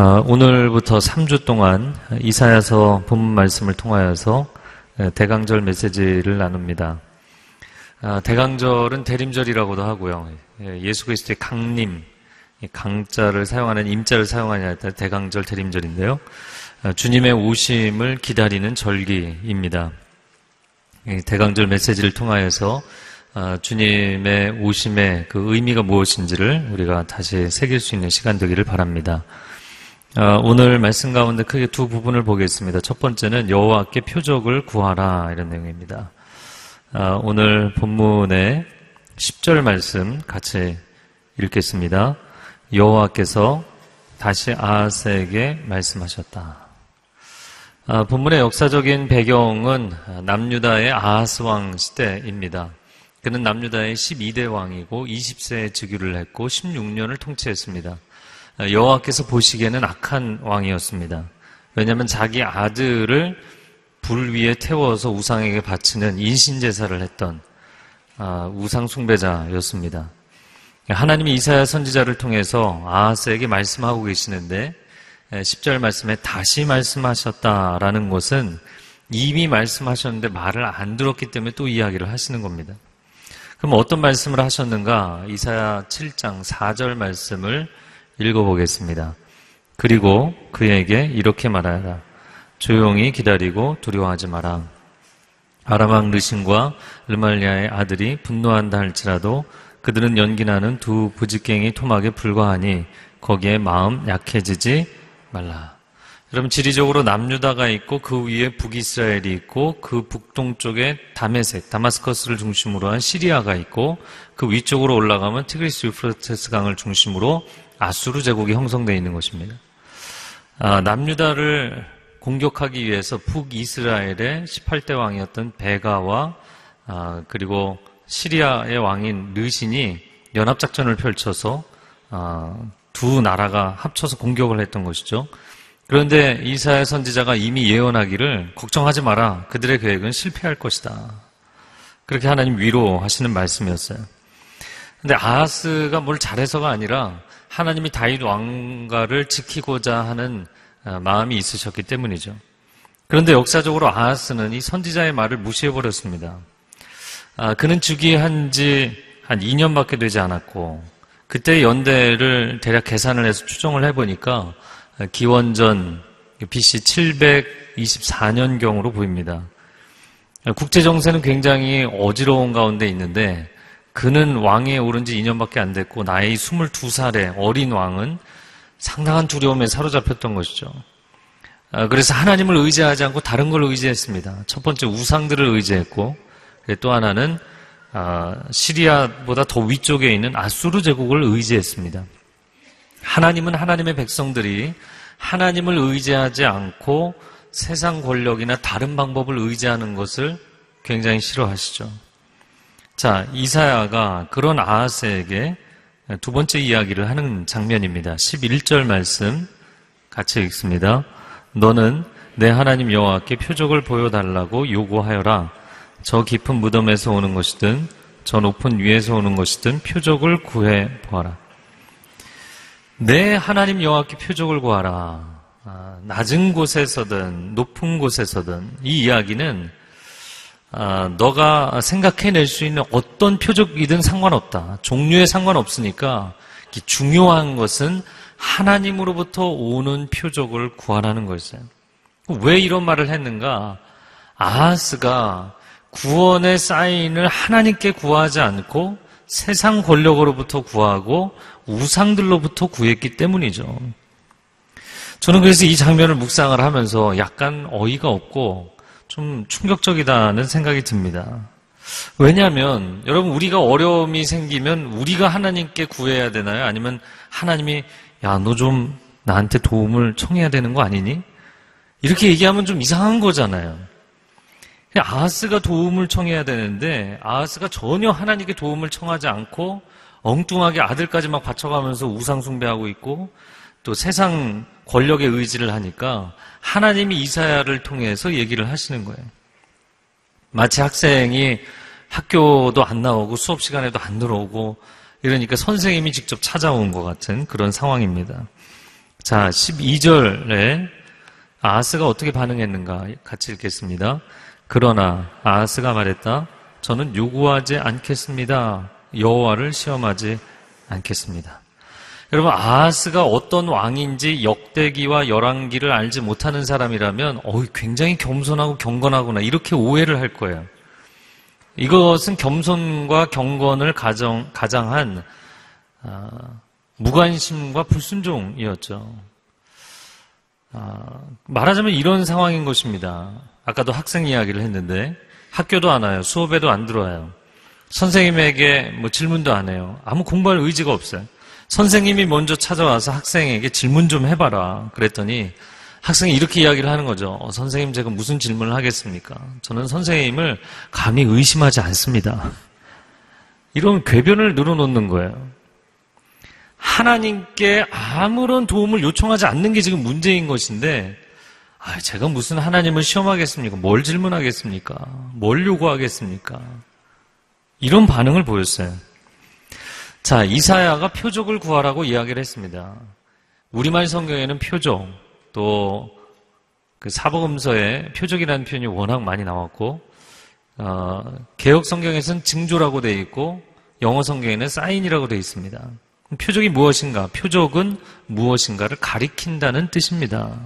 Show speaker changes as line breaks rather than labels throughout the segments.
아, 오늘부터 3주 동안 이사야서 본문 말씀을 통하여서 대강절 메시지를 나눕니다. 아, 대강절은 대림절이라고도 하고요. 예, 예수 그리스도의 강림, 이 강자를 사용하는 임자를 사용하냐 할 대강절 대림절인데요. 아, 주님의 오심을 기다리는 절기입니다. 이 대강절 메시지를 통하여서 아, 주님의 오심의 그 의미가 무엇인지를 우리가 다시 새길 수 있는 시간 되기를 바랍니다. 아, 오늘 말씀 가운데 크게 두 부분을 보겠습니다. 첫 번째는 여호와께 표적을 구하라 이런 내용입니다. 아, 오늘 본문의 10절 말씀 같이 읽겠습니다. 여호와께서 다시 아하스에게 말씀하셨다. 아, 본문의 역사적인 배경은 남유다의 아하스 왕 시대입니다. 그는 남유다의 12대 왕이고 20세에 즉위를 했고 16년을 통치했습니다. 여호와께서 보시기에는 악한 왕이었습니다. 왜냐하면 자기 아들을 불 위에 태워서 우상에게 바치는 인신 제사를 했던 아, 우상 숭배자였습니다. 하나님이 이사야 선지자를 통해서 아하스에게 말씀하고 계시는데 10절 말씀에 다시 말씀하셨다라는 것은 이미 말씀하셨는데 말을 안 들었기 때문에 또 이야기를 하시는 겁니다. 그럼 어떤 말씀을 하셨는가? 이사야 7장 4절 말씀을 읽어보겠습니다. 그리고 그에게 이렇게 말하라. 조용히 기다리고 두려워하지 마라. 아람왕 르신과 르말리아의 아들이 분노한다 할지라도 그들은 연기나는 두 부직갱이 토막에 불과하니 거기에 마음 약해지지 말라. 여러분 지리적으로 남유다가 있고 그 위에 북이스라엘이 있고 그 북동쪽에 다메섹, 다마스커스를 중심으로 한 시리아가 있고 그 위쪽으로 올라가면 티그리스 유프라테스 강을 중심으로 아수르 제국이 형성되어 있는 것입니다. 아, 남유다를 공격하기 위해서 북이스라엘의 18대 왕이었던 베가와 아, 그리고 시리아의 왕인 르신이 연합작전을 펼쳐서 아, 두 나라가 합쳐서 공격을 했던 것이죠. 그런데 이사야 선지자가 이미 예언하기를 걱정하지 마라. 그들의 계획은 실패할 것이다. 그렇게 하나님 위로하시는 말씀이었어요. 근데 아하스가 뭘 잘해서가 아니라 하나님이 다윗 왕가를 지키고자 하는 어, 마음이 있으셨기 때문이죠. 그런데 역사적으로 아하스는 이 선지자의 말을 무시해버렸습니다. 아, 그는 즉위한 지 한 2년밖에 되지 않았고, 그때 연대를 대략 계산을 해서 추정을 해보니까 기원전 BC 724년경으로 보입니다. 국제 정세는 굉장히 어지러운 가운데 있는데 그는 왕에 오른 지 2년밖에 안 됐고 나이 22살의 어린 왕은 상당한 두려움에 사로잡혔던 것이죠. 아, 그래서 하나님을 의지하지 않고 다른 걸 의지했습니다. 첫 번째 우상들을 의지했고 또 하나는 아, 시리아보다 더 위쪽에 있는 아수르 제국을 의지했습니다. 하나님은 하나님의 백성들이 하나님을 의지하지 않고 세상 권력이나 다른 방법을 의지하는 것을 굉장히 싫어하시죠. 자, 이사야가 그런 아하스에게 두 번째 이야기를 하는 장면입니다. 11절 말씀 같이 읽습니다. 너는 내 하나님 여호와께 표적을 보여달라고 요구하여라. 저 깊은 무덤에서 오는 것이든 저 높은 위에서 오는 것이든 표적을 구해 보아라. 내 하나님 여호와께 표적을 구하라. 아, 낮은 곳에서든 높은 곳에서든 이 이야기는 아, 너가 생각해낼 수 있는 어떤 표적이든 상관없다. 종류에 상관없으니까 중요한 것은 하나님으로부터 오는 표적을 구하라는 것이에요. 왜 이런 말을 했는가? 아하스가 구원의 사인을 하나님께 구하지 않고 세상 권력으로부터 구하고 우상들로부터 구했기 때문이죠. 저는 그래서 이 장면을 묵상을 하면서 약간 어이가 없고 좀 충격적이다는 생각이 듭니다. 왜냐하면 여러분 우리가 어려움이 생기면 우리가 하나님께 구해야 되나요? 아니면 하나님이 야 너 좀 나한테 도움을 청해야 되는 거 아니니? 이렇게 얘기하면 좀 이상한 거잖아요. 아하스가 도움을 청해야 되는데 아하스가 전혀 하나님께 도움을 청하지 않고 엉뚱하게 아들까지 막 바쳐가면서 우상 숭배하고 있고 또 세상 권력의 의지를 하니까 하나님이 이사야를 통해서 얘기를 하시는 거예요. 마치 학생이 학교도 안 나오고 수업 시간에도 안 들어오고 이러니까 선생님이 직접 찾아온 것 같은 그런 상황입니다. 자, 12절에 아하스가 어떻게 반응했는가 같이 읽겠습니다. 그러나 아하스가 말했다. 저는 요구하지 않겠습니다. 여호와를 시험하지 않겠습니다. 여러분 아하스가 어떤 왕인지 역대기와 열왕기를 알지 못하는 사람이라면 어 굉장히 겸손하고 경건하구나 이렇게 오해를 할 거예요. 이것은 겸손과 경건을 가정, 가장한 아, 무관심과 불순종이었죠. 아, 말하자면 이런 상황인 것입니다. 아까도 학생 이야기를 했는데 학교도 안 와요. 수업에도 안 들어와요. 선생님에게 뭐 질문도 안 해요. 아무 공부할 의지가 없어요. 선생님이 먼저 찾아와서 학생에게 질문 좀 해봐라. 그랬더니 학생이 이렇게 이야기를 하는 거죠. 어, 선생님 제가 무슨 질문을 하겠습니까? 저는 선생님을 감히 의심하지 않습니다. 이런 궤변을 늘어놓는 거예요. 하나님께 아무런 도움을 요청하지 않는 게 지금 문제인 것인데, 아, 제가 무슨 하나님을 시험하겠습니까? 뭘 질문하겠습니까? 뭘 요구하겠습니까? 이런 반응을 보였어요. 자, 이사야가 표적을 구하라고 이야기를 했습니다. 우리말 성경에는 표적, 또 그 사복음서에 표적이라는 표현이 워낙 많이 나왔고, 어, 개혁 성경에서는 징조라고 되어 있고, 영어 성경에는 사인이라고 되어 있습니다. 표적이 무엇인가? 표적은 무엇인가를 가리킨다는 뜻입니다.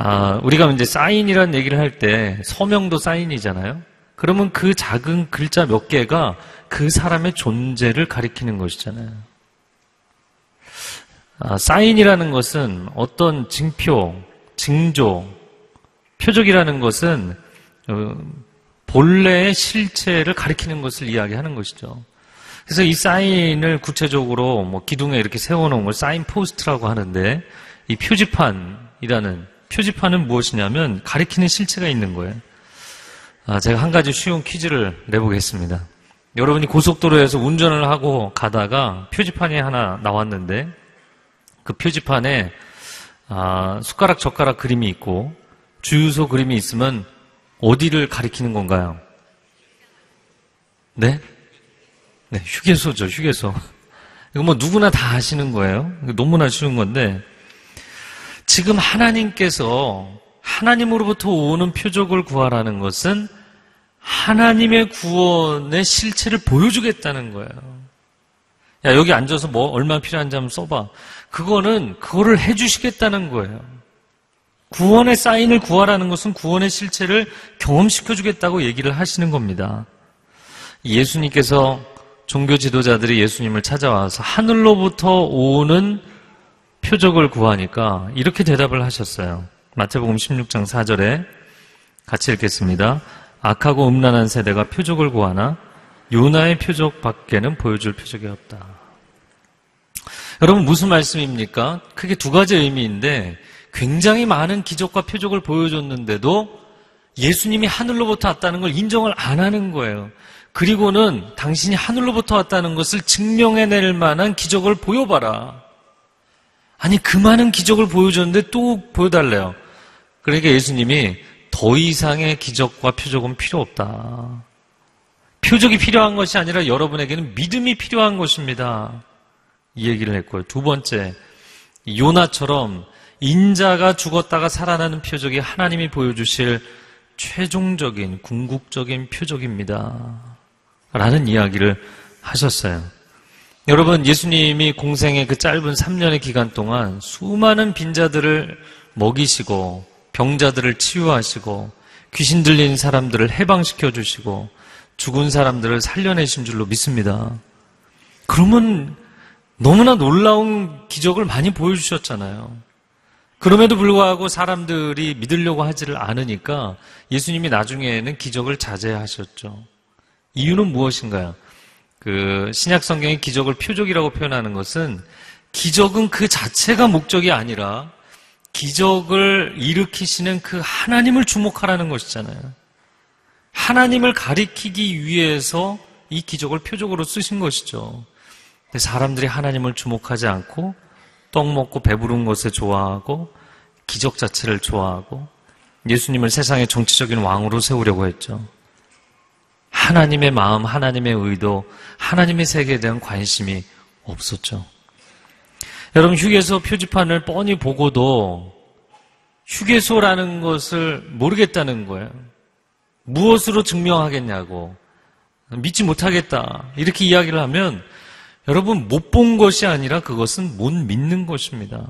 아, 우리가 이제 사인이라는 얘기를 할 때 서명도 사인이잖아요. 그러면 그 작은 글자 몇 개가 그 사람의 존재를 가리키는 것이잖아요. 아, 사인이라는 것은 어떤 징표, 징조, 표적이라는 것은 어, 본래의 실체를 가리키는 것을 이야기하는 것이죠. 그래서 이 사인을 구체적으로 뭐 기둥에 이렇게 세워놓은 걸 사인 포스트라고 하는데 이 표지판이라는 표지판은 무엇이냐면 가리키는 실체가 있는 거예요. 아, 제가 한 가지 쉬운 퀴즈를 내보겠습니다. 여러분이 고속도로에서 운전을 하고 가다가 표지판이 하나 나왔는데 그 표지판에 아, 숟가락 젓가락 그림이 있고 주유소 그림이 있으면 어디를 가리키는 건가요? 네? 네, 휴게소죠, 휴게소. 이거 뭐 누구나 다 아시는 거예요. 너무나 쉬운 건데 지금 하나님께서 하나님으로부터 오는 표적을 구하라는 것은 하나님의 구원의 실체를 보여주겠다는 거예요. 야, 여기 앉아서 뭐 얼마 필요한지 한번 써봐. 그거는 그거를 해주시겠다는 거예요. 구원의 사인을 구하라는 것은 구원의 실체를 경험시켜주겠다고 얘기를 하시는 겁니다. 예수님께서 종교 지도자들이 예수님을 찾아와서 하늘로부터 오는 표적을 구하니까 이렇게 대답을 하셨어요. 마태복음 16장 4절에 같이 읽겠습니다. 악하고 음란한 세대가 표적을 구하나 요나의 표적 밖에는 보여줄 표적이 없다. 여러분 무슨 말씀입니까? 크게 두 가지 의미인데 굉장히 많은 기적과 표적을 보여줬는데도 예수님이 하늘로부터 왔다는 걸 인정을 안 하는 거예요. 그리고는 당신이 하늘로부터 왔다는 것을 증명해낼 만한 기적을 보여봐라. 아니 그 많은 기적을 보여줬는데 또 보여달래요. 그러니까 예수님이 더 이상의 기적과 표적은 필요 없다. 표적이 필요한 것이 아니라 여러분에게는 믿음이 필요한 것입니다. 이 얘기를 했고요. 두 번째, 요나처럼 인자가 죽었다가 살아나는 표적이 하나님이 보여주실 최종적인 궁극적인 표적입니다. 라는 이야기를 하셨어요. 여러분, 예수님이 공생의 그 짧은 3년의 기간 동안 수많은 빈자들을 먹이시고 병자들을 치유하시고 귀신 들린 사람들을 해방시켜 주시고 죽은 사람들을 살려내신 줄로 믿습니다. 그러면 너무나 놀라운 기적을 많이 보여주셨잖아요. 그럼에도 불구하고 사람들이 믿으려고 하지를 않으니까 예수님이 나중에는 기적을 자제하셨죠. 이유는 무엇인가요? 그 신약 성경의 기적을 표적이라고 표현하는 것은 기적은 그 자체가 목적이 아니라 기적을 일으키시는 그 하나님을 주목하라는 것이잖아요. 하나님을 가리키기 위해서 이 기적을 표적으로 쓰신 것이죠. 사람들이 하나님을 주목하지 않고 떡 먹고 배부른 것에 좋아하고 기적 자체를 좋아하고 예수님을 세상의 정치적인 왕으로 세우려고 했죠. 하나님의 마음, 하나님의 의도, 하나님의 세계에 대한 관심이 없었죠. 여러분, 휴게소 표지판을 뻔히 보고도 휴게소라는 것을 모르겠다는 거예요. 무엇으로 증명하겠냐고. 믿지 못하겠다. 이렇게 이야기를 하면 여러분 못 본 것이 아니라 그것은 못 믿는 것입니다.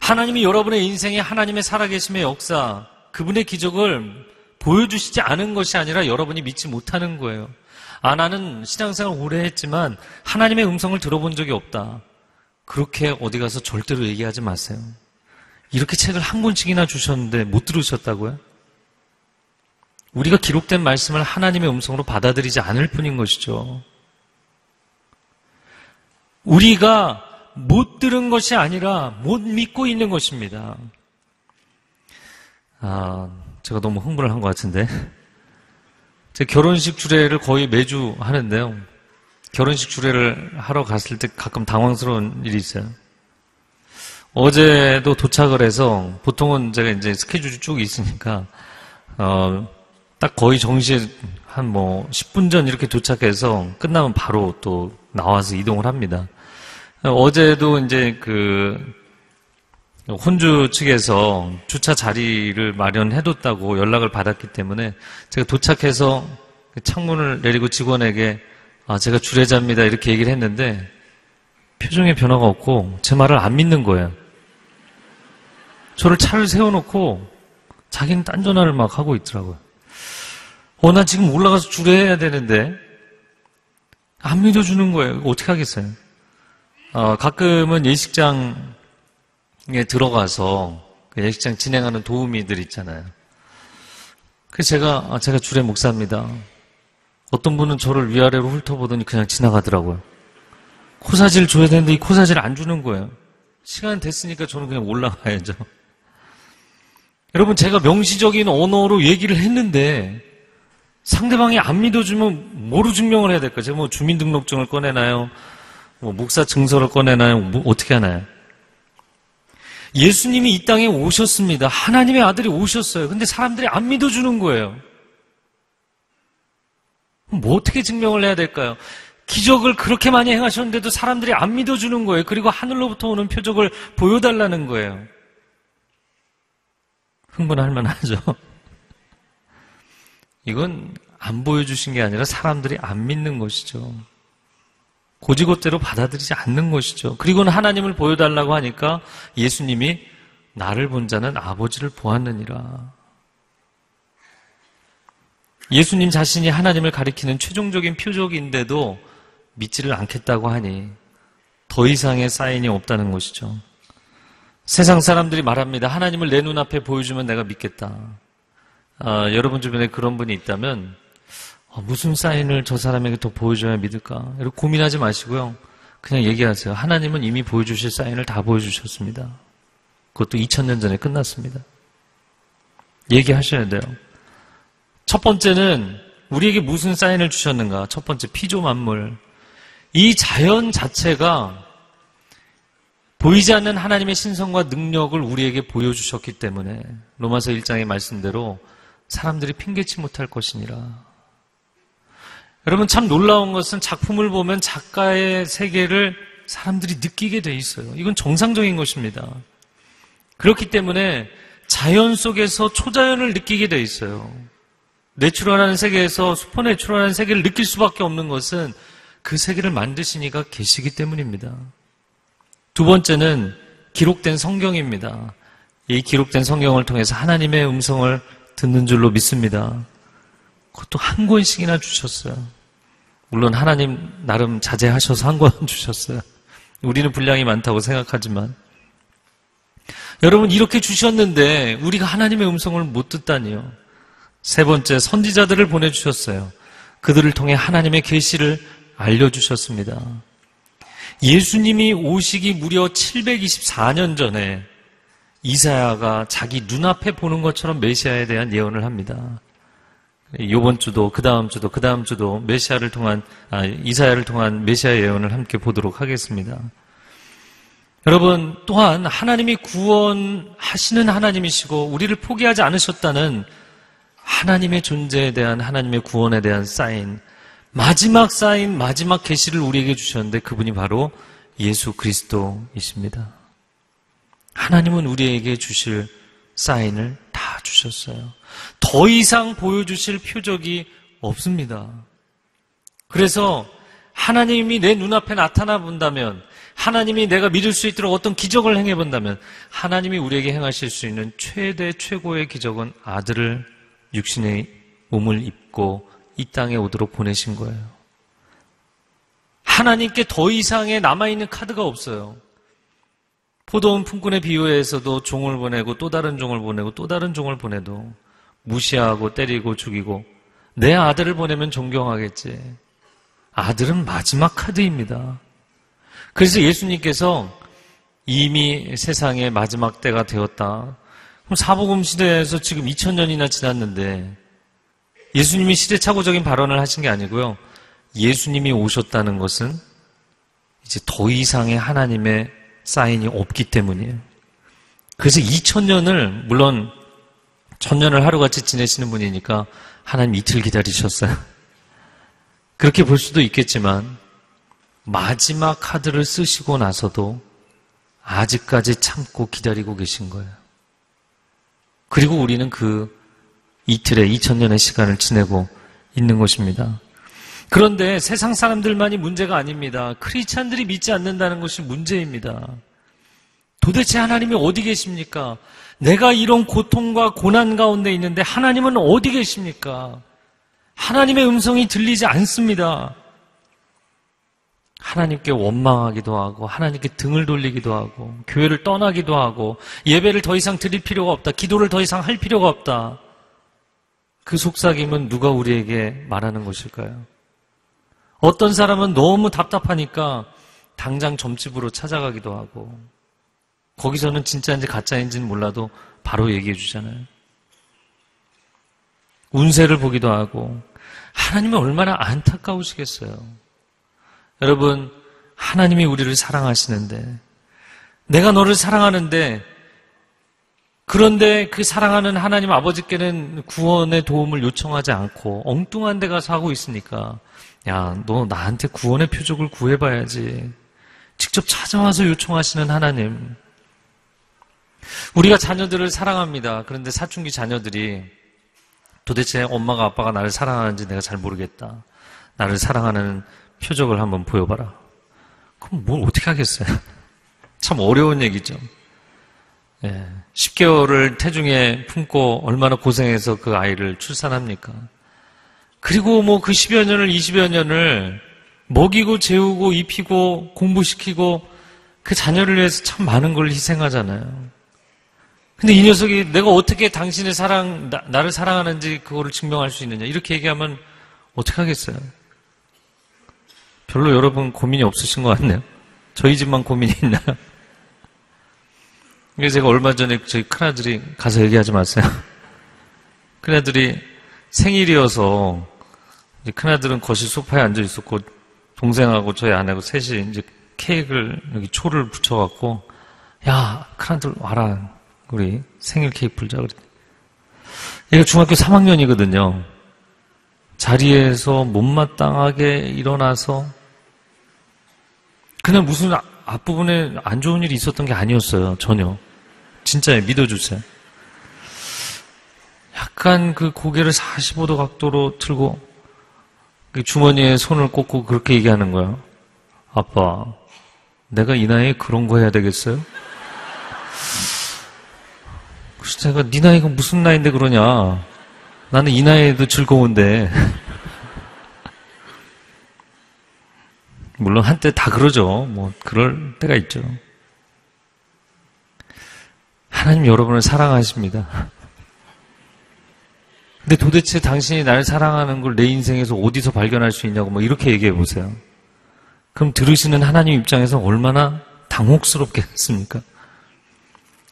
하나님이 여러분의 인생에 하나님의 살아계심의 역사, 그분의 기적을 보여주시지 않은 것이 아니라 여러분이 믿지 못하는 거예요. 아, 나는 신앙생활 오래 했지만 하나님의 음성을 들어본 적이 없다. 그렇게 어디 가서 절대로 얘기하지 마세요. 이렇게 책을 한 권씩이나 주셨는데 못 들으셨다고요? 우리가 기록된 말씀을 하나님의 음성으로 받아들이지 않을 뿐인 것이죠. 우리가 못 들은 것이 아니라 못 믿고 있는 것입니다. 아, 제가 너무 흥분을 한 것 같은데. 제 결혼식 주례를 거의 매주 하는데요. 결혼식 주례를 하러 갔을 때 가끔 당황스러운 일이 있어요. 어제도 도착을 해서 보통은 제가 이제 스케줄이 쭉 있으니까 어, 딱 거의 정시에 한 뭐 10분 전 이렇게 도착해서 끝나면 바로 또 나와서 이동을 합니다. 어제도 이제 그 혼주 측에서 주차 자리를 마련해뒀다고 연락을 받았기 때문에 제가 도착해서 창문을 내리고 직원에게 아, 제가 주례자입니다. 이렇게 얘기를 했는데 표정에 변화가 없고 제 말을 안 믿는 거예요. 저를 차를 세워놓고 자기는 딴 전화를 막 하고 있더라고요. 어, 나 지금 올라가서 주례해야 되는데 안 믿어주는 거예요. 어떻게 하겠어요? 어, 가끔은 예식장에 들어가서 그 예식장 진행하는 도우미들 있잖아요. 그래서 제가 아, 제가 주례 목사입니다. 어떤 분은 저를 위아래로 훑어보더니 그냥 지나가더라고요. 코사지를 줘야 되는데 이 코사지를 안 주는 거예요. 시간 됐으니까 저는 그냥 올라가야죠. 여러분 제가 명시적인 언어로 얘기를 했는데 상대방이 안 믿어주면 뭐로 증명을 해야 될까? 제가 뭐 주민등록증을 꺼내나요? 뭐 목사 증서를 꺼내나요? 뭐 어떻게 하나요? 예수님이 이 땅에 오셨습니다. 하나님의 아들이 오셨어요. 근데 사람들이 안 믿어주는 거예요. 뭐 어떻게 증명을 해야 될까요? 기적을 그렇게 많이 행하셨는데도 사람들이 안 믿어주는 거예요. 그리고 하늘로부터 오는 표적을 보여달라는 거예요. 흥분할 만하죠. 이건 안 보여주신 게 아니라 사람들이 안 믿는 것이죠. 고지고대로 받아들이지 않는 것이죠. 그리고는 하나님을 보여달라고 하니까 예수님이 나를 본 자는 아버지를 보았느니라. 예수님 자신이 하나님을 가리키는 최종적인 표적인데도 믿지를 않겠다고 하니 더 이상의 사인이 없다는 것이죠. 세상 사람들이 말합니다. 하나님을 내 눈앞에 보여주면 내가 믿겠다. 아, 여러분 주변에 그런 분이 있다면 아, 무슨 사인을 저 사람에게 더 보여줘야 믿을까? 이렇게 고민하지 마시고요. 그냥 얘기하세요. 하나님은 이미 보여주실 사인을 다 보여주셨습니다. 그것도 2000년 전에 끝났습니다. 얘기하셔야 돼요. 첫 번째는 우리에게 무슨 사인을 주셨는가? 첫 번째 피조 만물. 이 자연 자체가 보이지 않는 하나님의 신성과 능력을 우리에게 보여주셨기 때문에 로마서 1장의 말씀대로 사람들이 핑계치 못할 것이니라. 여러분 참 놀라운 것은 작품을 보면 작가의 세계를 사람들이 느끼게 돼 있어요. 이건 정상적인 것입니다. 그렇기 때문에 자연 속에서 초자연을 느끼게 돼 있어요. 내추럴한 세계에서 슈퍼내추럴한 세계를 느낄 수밖에 없는 것은 그 세계를 만드시니가 계시기 때문입니다. 두 번째는 기록된 성경입니다. 이 기록된 성경을 통해서 하나님의 음성을 듣는 줄로 믿습니다. 그것도 한 권씩이나 주셨어요. 물론 하나님 나름 자제하셔서 한 권 주셨어요. 우리는 분량이 많다고 생각하지만 여러분 이렇게 주셨는데 우리가 하나님의 음성을 못 듣다니요. 세 번째 선지자들을 보내 주셨어요. 그들을 통해 하나님의 계시를 알려 주셨습니다. 예수님이 오시기 무려 724년 전에 이사야가 자기 눈앞에 보는 것처럼 메시아에 대한 예언을 합니다. 이번 주도 그 다음 주도 그 다음 주도 메시아를 통한 아, 이사야를 통한 메시아 예언을 함께 보도록 하겠습니다. 여러분, 또한 하나님이 구원하시는 하나님이시고 우리를 포기하지 않으셨다는 하나님의 존재에 대한 하나님의 구원에 대한 사인, 마지막 사인, 마지막 계시를 우리에게 주셨는데 그분이 바로 예수 그리스도이십니다. 하나님은 우리에게 주실 사인을 다 주셨어요. 더 이상 보여주실 표적이 없습니다. 그래서 하나님이 내 눈앞에 나타나 본다면, 하나님이 내가 믿을 수 있도록 어떤 기적을 행해 본다면, 하나님이 우리에게 행하실 수 있는 최대 최고의 기적은 아들을 육신의 몸을 입고 이 땅에 오도록 보내신 거예요. 하나님께 더 이상의 남아있는 카드가 없어요. 포도원 품꾼의 비유에서도 종을 보내고 또 다른 종을 보내고 또 다른 종을 보내도 무시하고 때리고 죽이고 내 아들을 보내면 존경하겠지. 아들은 마지막 카드입니다. 그래서 예수님께서 이미 세상의 마지막 때가 되었다. 그럼 사복음 시대에서 지금 2000년이나 지났는데 예수님이 시대착오적인 발언을 하신 게 아니고요. 예수님이 오셨다는 것은 이제 더 이상의 하나님의 사인이 없기 때문이에요. 그래서 2000년을 물론 천년을 하루같이 지내시는 분이니까 하나님 이틀 기다리셨어요. 그렇게 볼 수도 있겠지만 마지막 카드를 쓰시고 나서도 아직까지 참고 기다리고 계신 거예요. 그리고 우리는 그 이틀에 2000년의 시간을 지내고 있는 것입니다. 그런데 세상 사람들만이 문제가 아닙니다. 크리스찬들이 믿지 않는다는 것이 문제입니다. 도대체 하나님이 어디 계십니까? 내가 이런 고통과 고난 가운데 있는데 하나님은 어디 계십니까? 하나님의 음성이 들리지 않습니다. 하나님께 원망하기도 하고, 하나님께 등을 돌리기도 하고, 교회를 떠나기도 하고, 예배를 더 이상 드릴 필요가 없다. 기도를 더 이상 할 필요가 없다. 그 속삭임은 누가 우리에게 말하는 것일까요? 어떤 사람은 너무 답답하니까 당장 점집으로 찾아가기도 하고, 거기서는 진짜인지 가짜인지는 몰라도 바로 얘기해 주잖아요. 운세를 보기도 하고, 하나님은 얼마나 안타까우시겠어요. 여러분, 하나님이 우리를 사랑하시는데, 내가 너를 사랑하는데, 그런데 그 사랑하는 하나님 아버지께는 구원의 도움을 요청하지 않고 엉뚱한 데 가서 하고 있으니까, 야, 너 나한테 구원의 표적을 구해봐야지. 직접 찾아와서 요청하시는 하나님. 우리가 자녀들을 사랑합니다. 그런데 사춘기 자녀들이 도대체 엄마가 아빠가 나를 사랑하는지 내가 잘 모르겠다. 나를 사랑하는 표적을 한번 보여봐라. 그럼 뭘 어떻게 하겠어요? 참 어려운 얘기죠. 예, 10개월을 태중에 품고 얼마나 고생해서 그 아이를 출산합니까? 그리고 뭐 그 10여 년을, 20여 년을 먹이고 재우고 입히고 공부시키고 그 자녀를 위해서 참 많은 걸 희생하잖아요. 근데 이 녀석이 내가 어떻게 당신의 사랑, 나, 를 사랑하는지 그거를 증명할 수 있느냐. 이렇게 얘기하면 어떻게 하겠어요? 별로 여러분 고민이 없으신 것 같네요. 저희 집만 고민이 있나요? 그래서 제가 얼마 전에 저희 큰아들이 가서 얘기하지 마세요. 큰아들이 생일이어서 큰아들은 거실 소파에 앉아 있었고 동생하고 저희 아내하고 셋이 이제 케이크를 여기 초를 붙여갖고 야 큰아들 와라 우리 생일 케이크 불자 그랬 얘가 중학교 3학년이거든요. 자리에서 못마땅하게 일어나서 그냥 무슨 앞부분에 안 좋은 일이 있었던 게 아니었어요. 전혀. 진짜예요. 믿어주세요. 약간 그 고개를 45도 각도로 들고 그 주머니에 손을 꽂고 그렇게 얘기하는 거예요. 아빠, 내가 이 나이에 그런 거 해야 되겠어요? 그래서 제가 네 나이가 무슨 나이인데 그러냐. 나는 이 나이에도 즐거운데. 물론 한때 다 그러죠. 뭐 그럴 때가 있죠. 하나님 여러분을 사랑하십니다. 근데 도대체 당신이 날 사랑하는 걸 내 인생에서 어디서 발견할 수 있냐고 뭐 이렇게 얘기해 보세요. 그럼 들으시는 하나님 입장에서 얼마나 당혹스럽겠습니까?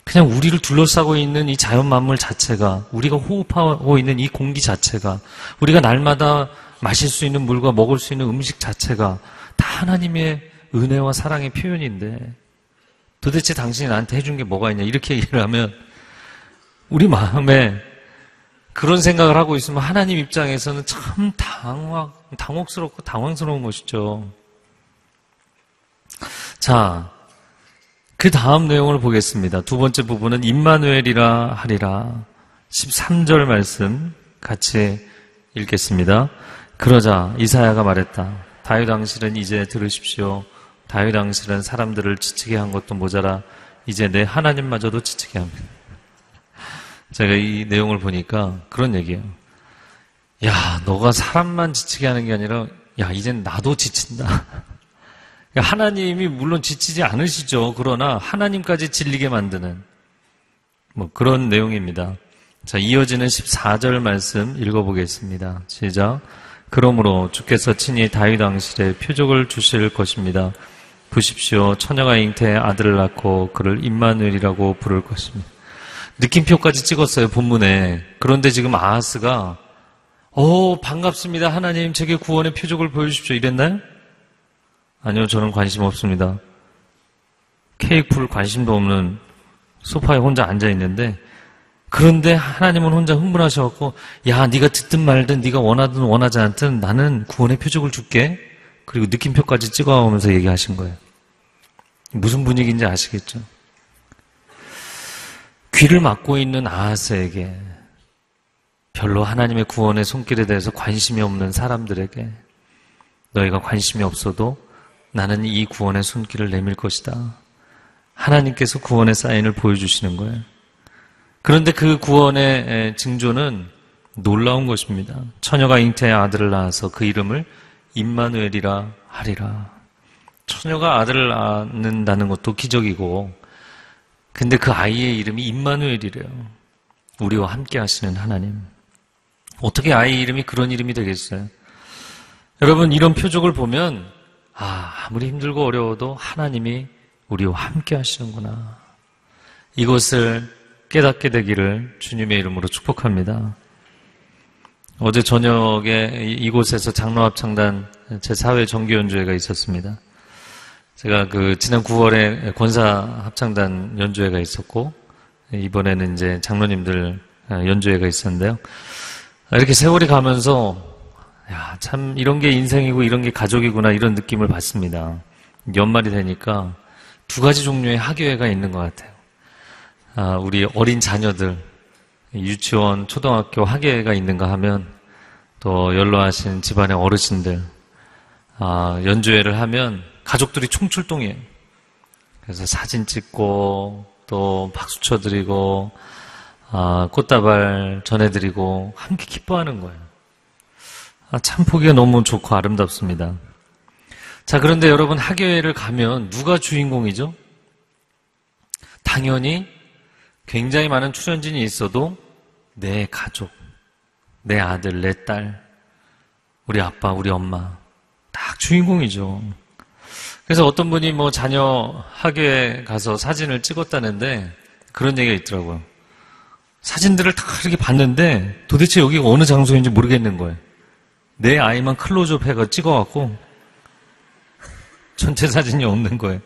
그냥 우리를 둘러싸고 있는 이 자연 만물 자체가, 우리가 호흡하고 있는 이 공기 자체가, 우리가 날마다 마실 수 있는 물과 먹을 수 있는 음식 자체가 다 하나님의 은혜와 사랑의 표현인데, 도대체 당신이 나한테 해준 게 뭐가 있냐 이렇게 얘기를 하면 우리 마음에 그런 생각을 하고 있으면 하나님 입장에서는 참 당황, 당혹스럽고 당황스러운 것이죠. 자, 그 다음 내용을 보겠습니다. 두 번째 부분은 임마누엘이라 하리라. 13절 말씀 같이 읽겠습니다. 그러자 이사야가 말했다. 다윗 왕실은 이제 들으십시오. 다윗 왕실은 사람들을 지치게 한 것도 모자라 이제 내 하나님마저도 지치게 합니다. 제가 이 내용을 보니까 그런 얘기예요. 야, 너가 사람만 지치게 하는 게 아니라 야, 이젠 나도 지친다. 하나님이 물론 지치지 않으시죠. 그러나 하나님까지 질리게 만드는 뭐 그런 내용입니다. 자, 이어지는 14절 말씀 읽어보겠습니다. 시작. 그러므로 주께서 친히 다윗 왕실에 표적을 주실 것입니다. 보십시오. 처녀가 잉태에 아들을 낳고 그를 임마누엘이라고 부를 것입니다. 느낌표까지 찍었어요, 본문에. 그런데 지금 아하스가 오, 반갑습니다. 하나님, 제게 구원의 표적을 보여주십시오. 이랬나요? 아니요, 저는 관심 없습니다. 케이크 풀 관심도 없는 소파에 혼자 앉아 있는데 그런데 하나님은 혼자 흥분하셔갖고 야 네가 듣든 말든 네가 원하든 원하지 않든 나는 구원의 표적을 줄게 그리고 느낌표까지 찍어오면서 얘기하신 거예요. 무슨 분위기인지 아시겠죠? 귀를 막고 있는 아하스에게 별로 하나님의 구원의 손길에 대해서 관심이 없는 사람들에게 너희가 관심이 없어도 나는 이 구원의 손길을 내밀 것이다. 하나님께서 구원의 사인을 보여주시는 거예요. 그런데 그 구원의 징조는 놀라운 것입니다. 처녀가 잉태의 아들을 낳아서 그 이름을 임마누엘이라 하리라. 처녀가 아들을 낳는다는 것도 기적이고, 근데 그 아이의 이름이 임마누엘이래요. 우리와 함께 하시는 하나님. 어떻게 아이 이름이 그런 이름이 되겠어요? 여러분, 이런 표적을 보면, 아, 아무리 힘들고 어려워도 하나님이 우리와 함께 하시는구나. 이것을 깨닫게 되기를 주님의 이름으로 축복합니다. 어제 저녁에 이곳에서 장로합 창단 제4회 정규연주회가 있었습니다. 제가 그 지난 9월에 권사 합창단 연주회가 있었고 이번에는 이제 장로님들 연주회가 있었는데요. 이렇게 세월이 가면서 야, 참 이런 게 인생이고 이런 게 가족이구나 이런 느낌을 받습니다. 연말이 되니까 두 가지 종류의 학교회가 있는 것 같아요. 아, 우리 어린 자녀들 유치원, 초등학교 학예가 있는가 하면 또 연로하신 집안의 어르신들 아, 연주회를 하면 가족들이 총출동해요. 그래서 사진 찍고 또 박수 쳐드리고 아, 꽃다발 전해드리고 함께 기뻐하는 거예요. 아, 참 보기가 너무 좋고 아름답습니다. 자, 그런데 여러분 학교회를 가면 누가 주인공이죠? 당연히 굉장히 많은 출연진이 있어도 내 가족, 내 아들, 내 딸, 우리 아빠, 우리 엄마 딱 주인공이죠. 그래서 어떤 분이 뭐 자녀 학교에 가서 사진을 찍었다는데 그런 얘기가 있더라고요. 사진들을 다 이렇게 봤는데 도대체 여기가 어느 장소인지 모르겠는 거예요. 내 아이만 클로즈업 해가 찍어갖고 전체 사진이 없는 거예요.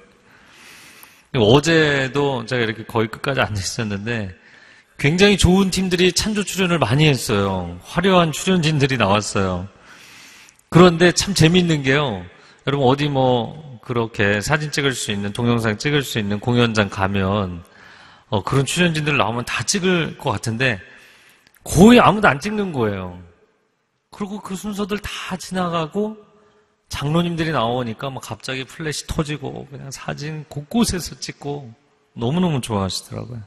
어제도 제가 이렇게 거의 끝까지 앉아 있었는데 굉장히 좋은 팀들이 찬조 출연을 많이 했어요. 화려한 출연진들이 나왔어요. 그런데 참 재밌는 게요. 여러분 어디 뭐 그렇게 사진 찍을 수 있는 동영상 찍을 수 있는 공연장 가면 어, 그런 출연진들 나오면 다 찍을 것 같은데 거의 아무도 안 찍는 거예요. 그리고 그 순서들 다 지나가고 장로님들이 나오니까 막 갑자기 플래시 터지고 그냥 사진 곳곳에서 찍고 너무너무 좋아하시더라고요.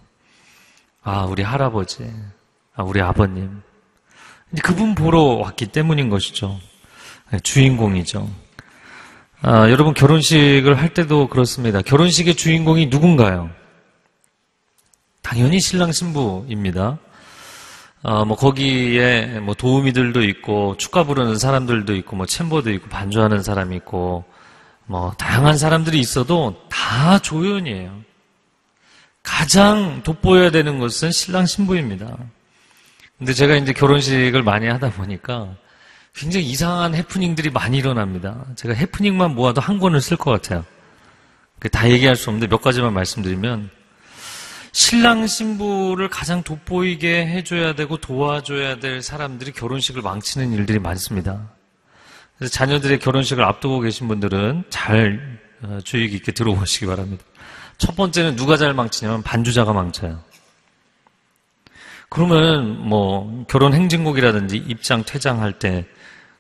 아, 우리 할아버지. 아, 우리 아버님. 그분 보러 왔기 때문인 것이죠. 네, 주인공이죠. 아, 여러분 결혼식을 할 때도 그렇습니다. 결혼식의 주인공이 누군가요? 당연히 신랑 신부입니다. 어, 뭐 거기에 뭐 도우미들도 있고 축가 부르는 사람들도 있고 뭐 챔버도 있고 반주하는 사람이 있고 뭐 다양한 사람들이 있어도 다 조연이에요. 가장 돋보여야 되는 것은 신랑 신부입니다. 근데 제가 이제 결혼식을 많이 하다 보니까 굉장히 이상한 해프닝들이 많이 일어납니다. 제가 해프닝만 모아도 한 권을 쓸 것 같아요. 그다 얘기할 수 없는데 몇 가지만 말씀드리면 신랑 신부를 가장 돋보이게 해줘야 되고 도와줘야 될 사람들이 결혼식을 망치는 일들이 많습니다. 그래서 자녀들의 결혼식을 앞두고 계신 분들은 잘 어, 주의 깊게 들어보시기 바랍니다. 첫 번째는 누가 잘 망치냐면 반주자가 망쳐요. 그러면 뭐 결혼 행진곡이라든지 입장 퇴장할 때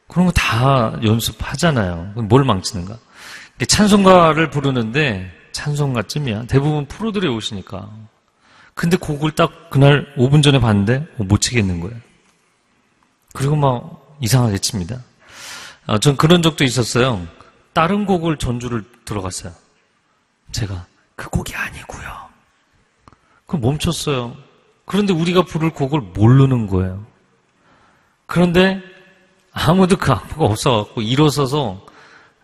그런 거 다 연습하잖아요. 뭘 망치는가? 찬송가를 부르는데 찬송가쯤이야. 대부분 프로들이 오시니까. 근데 곡을 딱 그날 5분 전에 봤는데 어, 못 치겠는 거예요. 그리고 막 이상하게 칩니다. 아, 전 그런 적도 있었어요. 다른 곡을 전주를 들어갔어요. 제가 그 곡이 아니고요. 그 멈췄어요. 그런데 우리가 부를 곡을 모르는 거예요. 그런데 아무도 그 악보가 없어갖고 일어서서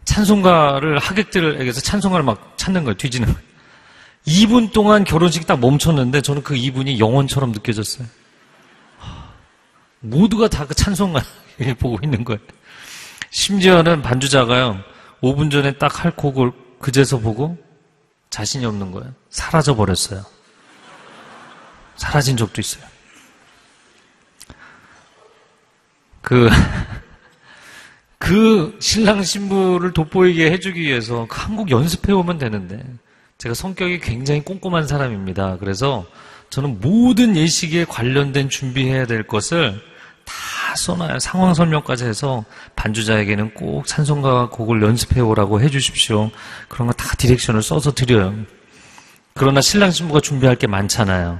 찬송가를 하객들에게서 찬송가를 막 찾는 거예요. 뒤지는 거예요. 2분 동안 결혼식이 딱 멈췄는데 저는 그 2분이 영원처럼 느껴졌어요. 모두가 다 그 찬송가를 보고 있는 거예요. 심지어는 반주자가요. 5분 전에 딱 할 곡을 그제서 보고 자신이 없는 거예요. 사라져 버렸어요. 사라진 적도 있어요. 그, 그 신랑 신부를 돋보이게 해주기 위해서 그 한국 연습해 오면 되는데, 제가 성격이 굉장히 꼼꼼한 사람입니다. 그래서 저는 모든 예식에 관련된 준비해야 될 것을 다 써놔요. 상황 설명까지 해서 반주자에게는 꼭 찬송가 곡을 연습해 오라고 해 주십시오. 그런 거 다 디렉션을 써서 드려요. 그러나 신랑 신부가 준비할 게 많잖아요.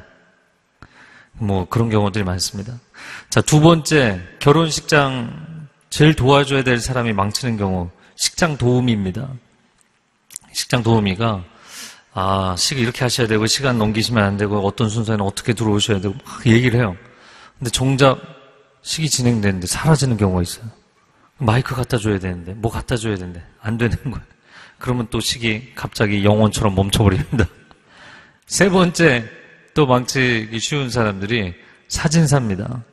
뭐 그런 경우들이 많습니다. 자, 두 번째, 결혼식장 제일 도와줘야 될 사람이 망치는 경우, 식장 도우미입니다. 식장 도우미가 아, 식 이렇게 하셔야 되고 시간 넘기시면 안 되고 어떤 순서에는 어떻게 들어오셔야 되고 막 얘기를 해요. 근데 정작 식이 진행되는데 사라지는 경우가 있어요. 마이크 갖다 줘야 되는데 뭐 갖다 줘야 되는데 안 되는 거예요. 그러면 또 식이 갑자기 영원처럼 멈춰버립니다. 세 번째 또 망치기 쉬운 사람들이 사진사입니다.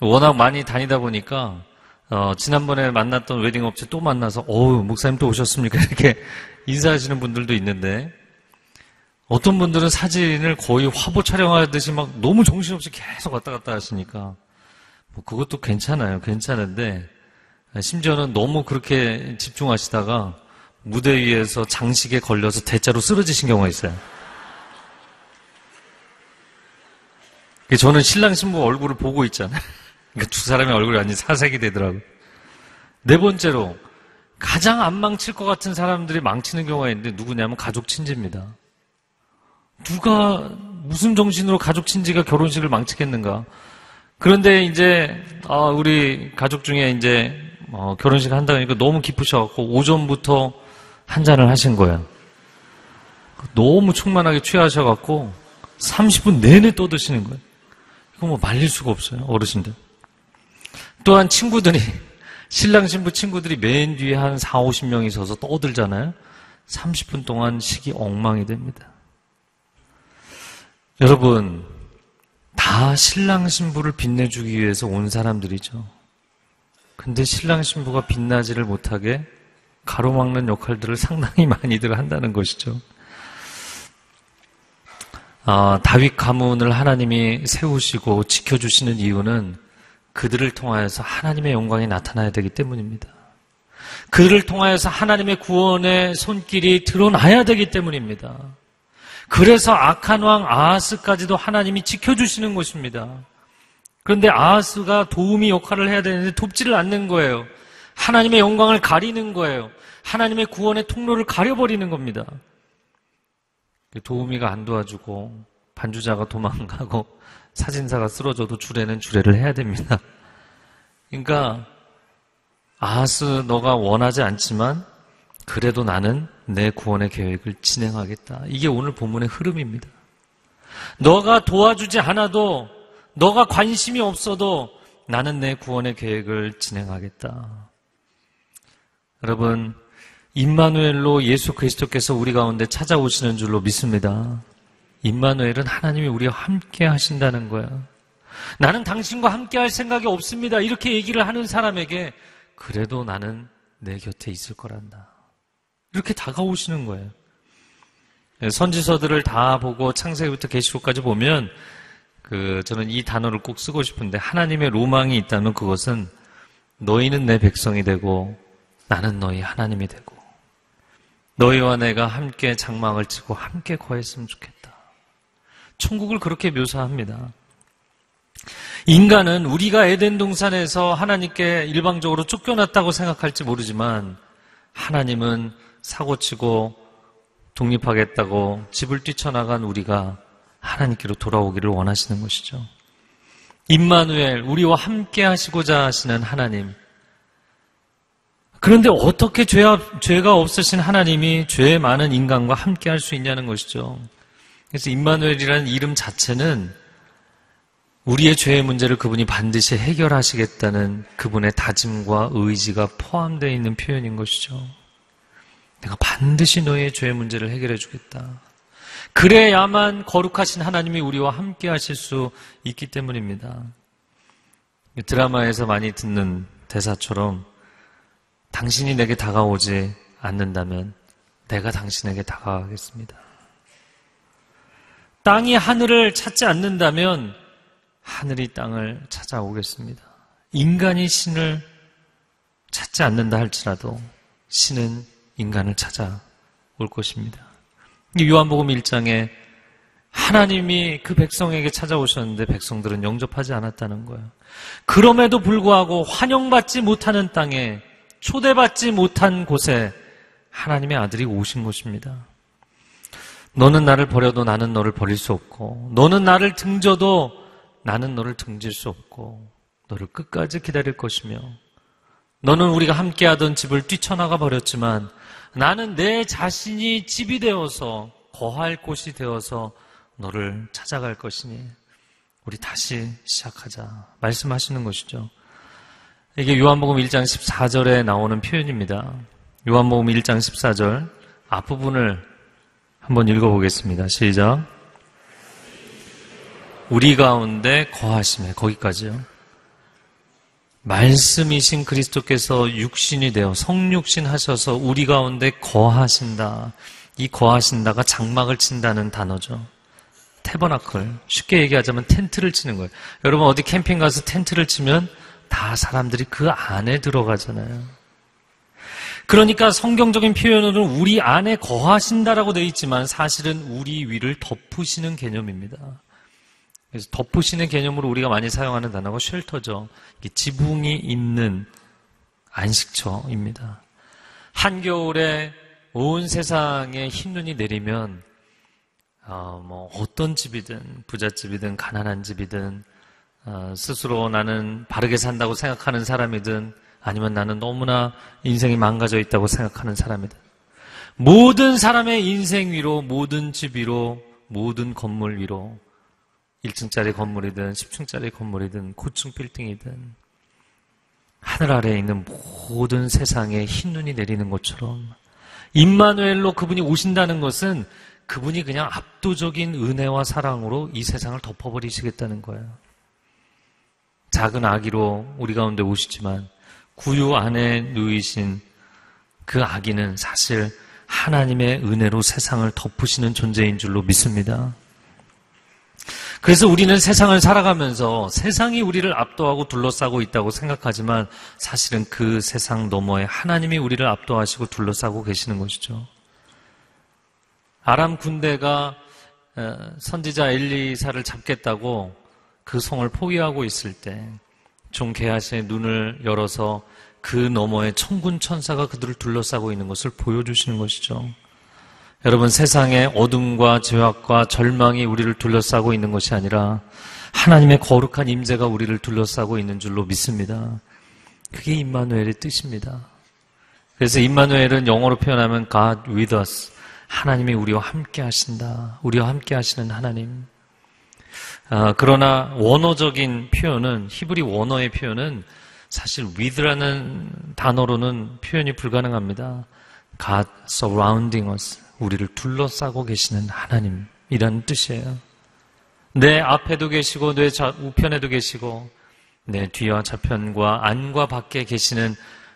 워낙 많이 다니다 보니까 어, 지난번에 만났던 웨딩 업체 또 만나서 어우 목사님 또 오셨습니까 이렇게 인사하시는 분들도 있는데 어떤 분들은 사진을 거의 화보 촬영하듯이 막 너무 정신없이 계속 왔다 갔다 하시니까 뭐 그것도 괜찮아요. 괜찮은데 심지어는 너무 그렇게 집중하시다가 무대 위에서 장식에 걸려서 대자로 쓰러지신 경우가 있어요. 저는 신랑 신부 얼굴을 보고 있잖아요. 그러니까 두 사람의 얼굴이 완전히 사색이 되더라고요. 네 번째로 가장 안 망칠 것 같은 사람들이 망치는 경우가 있는데 누구냐면 가족 친지입니다. 누가 무슨 정신으로 가족 친지가 결혼식을 망치겠는가? 그런데 이제 아, 우리 가족 중에 이제 어, 결혼식 한다 니까 너무 기쁘셔갖고 오전부터 한 잔을 하신 거예요. 너무 충만하게 취하셔갖고 30분 내내 떠드시는 거예요. 이거 뭐 말릴 수가 없어요 어르신들. 또한 친구들이 신랑 신부 친구들이 맨 뒤에 한 4, 50명이 서서 떠들잖아요. 30분 동안 식이 엉망이 됩니다. 여러분, 다 신랑 신부를 빛내주기 위해서 온 사람들이죠. 근데 신랑 신부가 빛나지를 못하게 가로막는 역할들을 상당히 많이들 한다는 것이죠. 아, 다윗 가문을 하나님이 세우시고 지켜주시는 이유는 그들을 통하여서 하나님의 영광이 나타나야 되기 때문입니다. 그들을 통하여서 하나님의 구원의 손길이 드러나야 되기 때문입니다. 그래서 악한 왕 아하스까지도 하나님이 지켜주시는 것입니다. 그런데 아하스가 도우미 역할을 해야 되는데 돕지를 않는 거예요. 하나님의 영광을 가리는 거예요. 하나님의 구원의 통로를 가려버리는 겁니다. 도우미가 안 도와주고 반주자가 도망가고 사진사가 쓰러져도 주례는 주례를 해야 됩니다. 그러니까 아하스 너가 원하지 않지만 그래도 나는 내 구원의 계획을 진행하겠다. 이게 오늘 본문의 흐름입니다. 너가 도와주지 않아도 너가 관심이 없어도 나는 내 구원의 계획을 진행하겠다. 여러분, 임마누엘로 예수 그리스도께서 우리 가운데 찾아오시는 줄로 믿습니다. 임마누엘은 하나님이 우리와 함께 하신다는 거야. 나는 당신과 함께 할 생각이 없습니다. 이렇게 얘기를 하는 사람에게 그래도 나는 내 곁에 있을 거란다. 이렇게 다가오시는 거예요. 선지서들을 다 보고 창세기부터 계시록까지 보면 그 저는 이 단어를 꼭 쓰고 싶은데 하나님의 로망이 있다면 그것은 너희는 내 백성이 되고 나는 너희 하나님이 되고 너희와 내가 함께 장막을 치고 함께 거했으면 좋겠다. 천국을 그렇게 묘사합니다. 인간은 우리가 에덴 동산에서 하나님께 일방적으로 쫓겨났다고 생각할지 모르지만 하나님은 사고치고 독립하겠다고 집을 뛰쳐나간 우리가 하나님께로 돌아오기를 원하시는 것이죠. 임마누엘, 우리와 함께 하시고자 하시는 하나님. 그런데 어떻게 죄, 죄가 없으신 하나님이 죄 많은 인간과 함께 할 수 있냐는 것이죠. 그래서 임마누엘이라는 이름 자체는 우리의 죄의 문제를 그분이 반드시 해결하시겠다는 그분의 다짐과 의지가 포함되어 있는 표현인 것이죠. 내가 반드시 너의 죄의 문제를 해결해 주겠다. 그래야만 거룩하신 하나님이 우리와 함께 하실 수 있기 때문입니다. 드라마에서 많이 듣는 대사처럼 당신이 내게 다가오지 않는다면 내가 당신에게 다가가겠습니다. 땅이 하늘을 찾지 않는다면 하늘이 땅을 찾아오겠습니다. 인간이 신을 찾지 않는다 할지라도 신은 인간을 찾아올 것입니다. 요한복음 1장에 하나님이 그 백성에게 찾아오셨는데 백성들은 영접하지 않았다는 거예요. 그럼에도 불구하고 환영받지 못하는 땅에 초대받지 못한 곳에 하나님의 아들이 오신 것입니다. 너는 나를 버려도 나는 너를 버릴 수 없고 너는 나를 등져도 나는 너를 등질 수 없고 너를 끝까지 기다릴 것이며 너는 우리가 함께하던 집을 뛰쳐나가 버렸지만 나는 내 자신이 집이 되어서 거할 곳이 되어서 너를 찾아갈 것이니 우리 다시 시작하자 말씀하시는 것이죠. 이게 요한복음 1장 14절에 나오는 표현입니다. 요한복음 1장 14절 앞부분을 한번 읽어보겠습니다. 시작. 우리 가운데 거하심에 거기까지요. 말씀이신 그리스도께서 육신이 되어 성육신 하셔서 우리 가운데 거하신다. 이 거하신다가 장막을 친다는 단어죠. 테버나클. 쉽게 얘기하자면 텐트를 치는 거예요. 여러분 어디 캠핑 가서 텐트를 치면 다 사람들이 그 안에 들어가잖아요. 그러니까 성경적인 표현으로는 우리 안에 거하신다라고 되어 있지만 사실은 우리 위를 덮으시는 개념입니다. 그래서 덮으시는 개념으로 우리가 많이 사용하는 단어가 쉘터죠. 지붕이 있는 안식처입니다. 한겨울에 온 세상에 흰 눈이 내리면 어, 뭐 어떤 집이든 부잣집이든 가난한 집이든 어, 스스로 나는 바르게 산다고 생각하는 사람이든 아니면 나는 너무나 인생이 망가져 있다고 생각하는 사람이든 모든 사람의 인생 위로 모든 집 위로 모든 건물 위로 1층짜리 건물이든 10층짜리 건물이든 고층 빌딩이든 하늘 아래에 있는 모든 세상에 흰 눈이 내리는 것처럼 임마누엘로 그분이 오신다는 것은 그분이 그냥 압도적인 은혜와 사랑으로 이 세상을 덮어버리시겠다는 거예요. 작은 아기로 우리 가운데 오시지만 구유 안에 누이신 그 아기는 사실 하나님의 은혜로 세상을 덮으시는 존재인 줄로 믿습니다. 그래서 우리는 세상을 살아가면서 세상이 우리를 압도하고 둘러싸고 있다고 생각하지만 사실은 그 세상 너머에 하나님이 우리를 압도하시고 둘러싸고 계시는 것이죠. 아람 군대가 어, 선지자 엘리사를 잡겠다고 그 성을 포위하고 있을 때 종 게하시의 눈을 열어서 그 너머에 천군 천사가 그들을 둘러싸고 있는 것을 보여주시는 것이죠. 여러분 세상의 어둠과 죄악과 절망이 우리를 둘러싸고 있는 것이 아니라 하나님의 거룩한 임재가 우리를 둘러싸고 있는 줄로 믿습니다. 그게 임마누엘의 뜻입니다. 그래서 임마누엘은 영어로 표현하면 God with us. 하나님이 우리와 함께 하신다. 우리와 함께 하시는 하나님. 아, 그러나 원어적인 표현은 히브리 원어의 표현은 사실 with라는 단어로는 표현이 불가능합니다. God surrounding us. 우리를 둘러싸고 계시는 하나님이라는 뜻이에요. 내 앞에도 계시고 내 우편에도 계시고 내 뒤와 좌편과 안과 밖에 계시는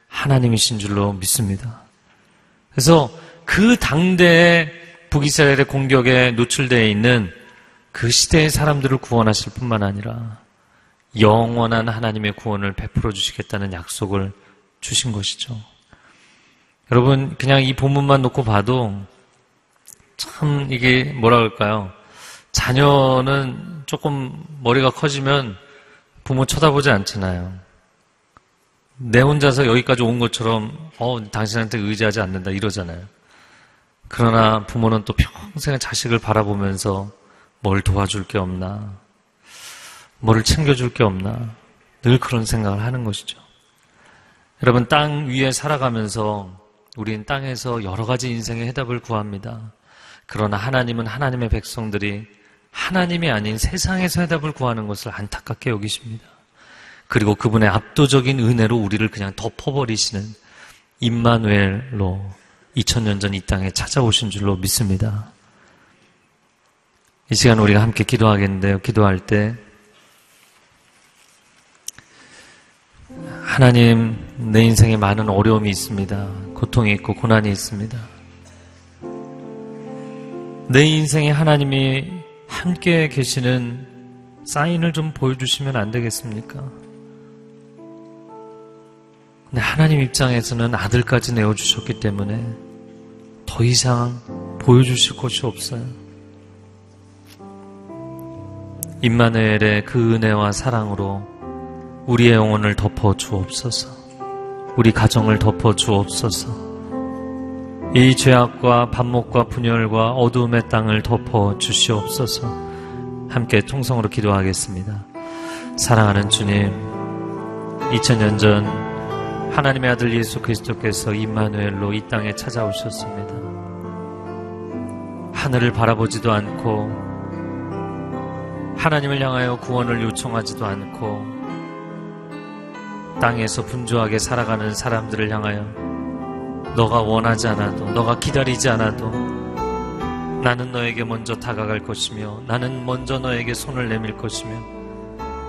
하나님이신 줄로 믿습니다. 그래서 그 당대에 북이스라엘의 공격에 노출되어 있는 그 시대의 사람들을 구원하실 뿐만 아니라 영원한 하나님의 구원을 베풀어 주시겠다는 약속을 주신 것이죠. 여러분, 그냥 이 본문만 놓고 봐도 참 이게 뭐라 그럴까요? 자녀는 조금 머리가 커지면 부모 쳐다보지 않잖아요. 내 혼자서 여기까지 온 것처럼, 어, 당신한테 의지하지 않는다 이러잖아요. 그러나 부모는 또 평생 자식을 바라보면서 뭘 도와줄 게 없나, 뭐를 챙겨줄 게 없나, 늘 그런 생각을 하는 것이죠. 여러분, 땅 위에 살아가면서 우린 땅에서 여러 가지 인생의 해답을 구합니다. 그러나 하나님은 하나님의 백성들이 하나님이 아닌 세상에서 해답을 구하는 것을 안타깝게 여기십니다. 그리고 그분의 압도적인 은혜로 우리를 그냥 덮어버리시는 임마누엘로 2000년 전 이 땅에 찾아오신 줄로 믿습니다. 이 시간 우리가 함께 기도하겠는데요. 기도할 때 하나님 내 인생에 많은 어려움이 있습니다. 고통이 있고 고난이 있습니다. 내 인생에 하나님이 함께 계시는 사인을 좀 보여주시면 안 되겠습니까? 근데 하나님 입장에서는 아들까지 내어주셨기 때문에 더 이상 보여주실 것이 없어요. 임마누엘의 그 은혜와 사랑으로 우리의 영혼을 덮어 주옵소서. 우리 가정을 덮어 주옵소서. 이 죄악과 반목과 분열과 어두움의 땅을 덮어 주시옵소서. 함께 통성으로 기도하겠습니다. 사랑하는 주님, 2000년 전 하나님의 아들 예수 그리스도께서 임마누엘로 이 땅에 찾아오셨습니다. 하늘을 바라보지도 않고 하나님을 향하여 구원을 요청하지도 않고 땅에서 분주하게 살아가는 사람들을 향하여 너가 원하지 않아도 너가 기다리지 않아도 나는 너에게 먼저 다가갈 것이며 나는 먼저 너에게 손을 내밀 것이며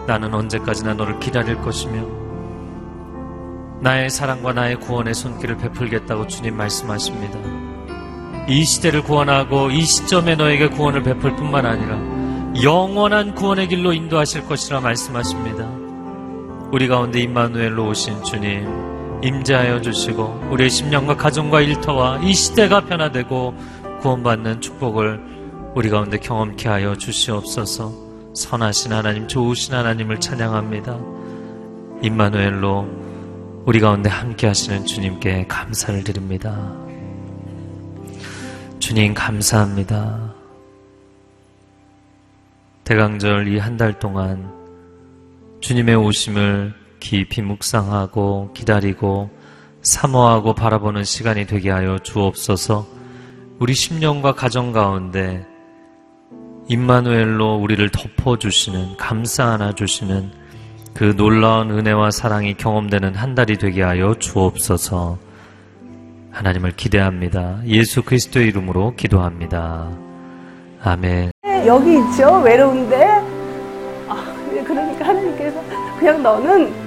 나는 언제까지나 너를 기다릴 것이며 나의 사랑과 나의 구원의 손길을 베풀겠다고 주님 말씀하십니다. 이 시대를 구원하고 이 시점에 너에게 구원을 베풀 뿐만 아니라 영원한 구원의 길로 인도하실 것이라 말씀하십니다. 우리 가운데 임마누엘로 오신 주님 임재하여 주시고 우리의 심령과 가정과 일터와 이 시대가 변화되고 구원받는 축복을 우리 가운데 경험케 하여 주시옵소서. 선하신 하나님, 좋으신 하나님을 찬양합니다. 임마누엘로 우리 가운데 함께 하시는 주님께 감사를 드립니다. 주님 감사합니다. 대강절 이 한 달 동안 주님의 오심을 깊이 묵상하고 기다리고 사모하고 바라보는 시간이 되게 하여 주옵소서 우리 심령과 가정 가운데 임마누엘로 우리를 덮어주시는 감싸 안아주시는 그 놀라운 은혜와 사랑이 경험되는 한 달이 되게 하여 주옵소서 하나님을 기대합니다. 예수 그리스도의 이름으로 기도합니다. 아멘.
여기 있죠 외로운데 아, 그러니까 하나님께서 그냥 너는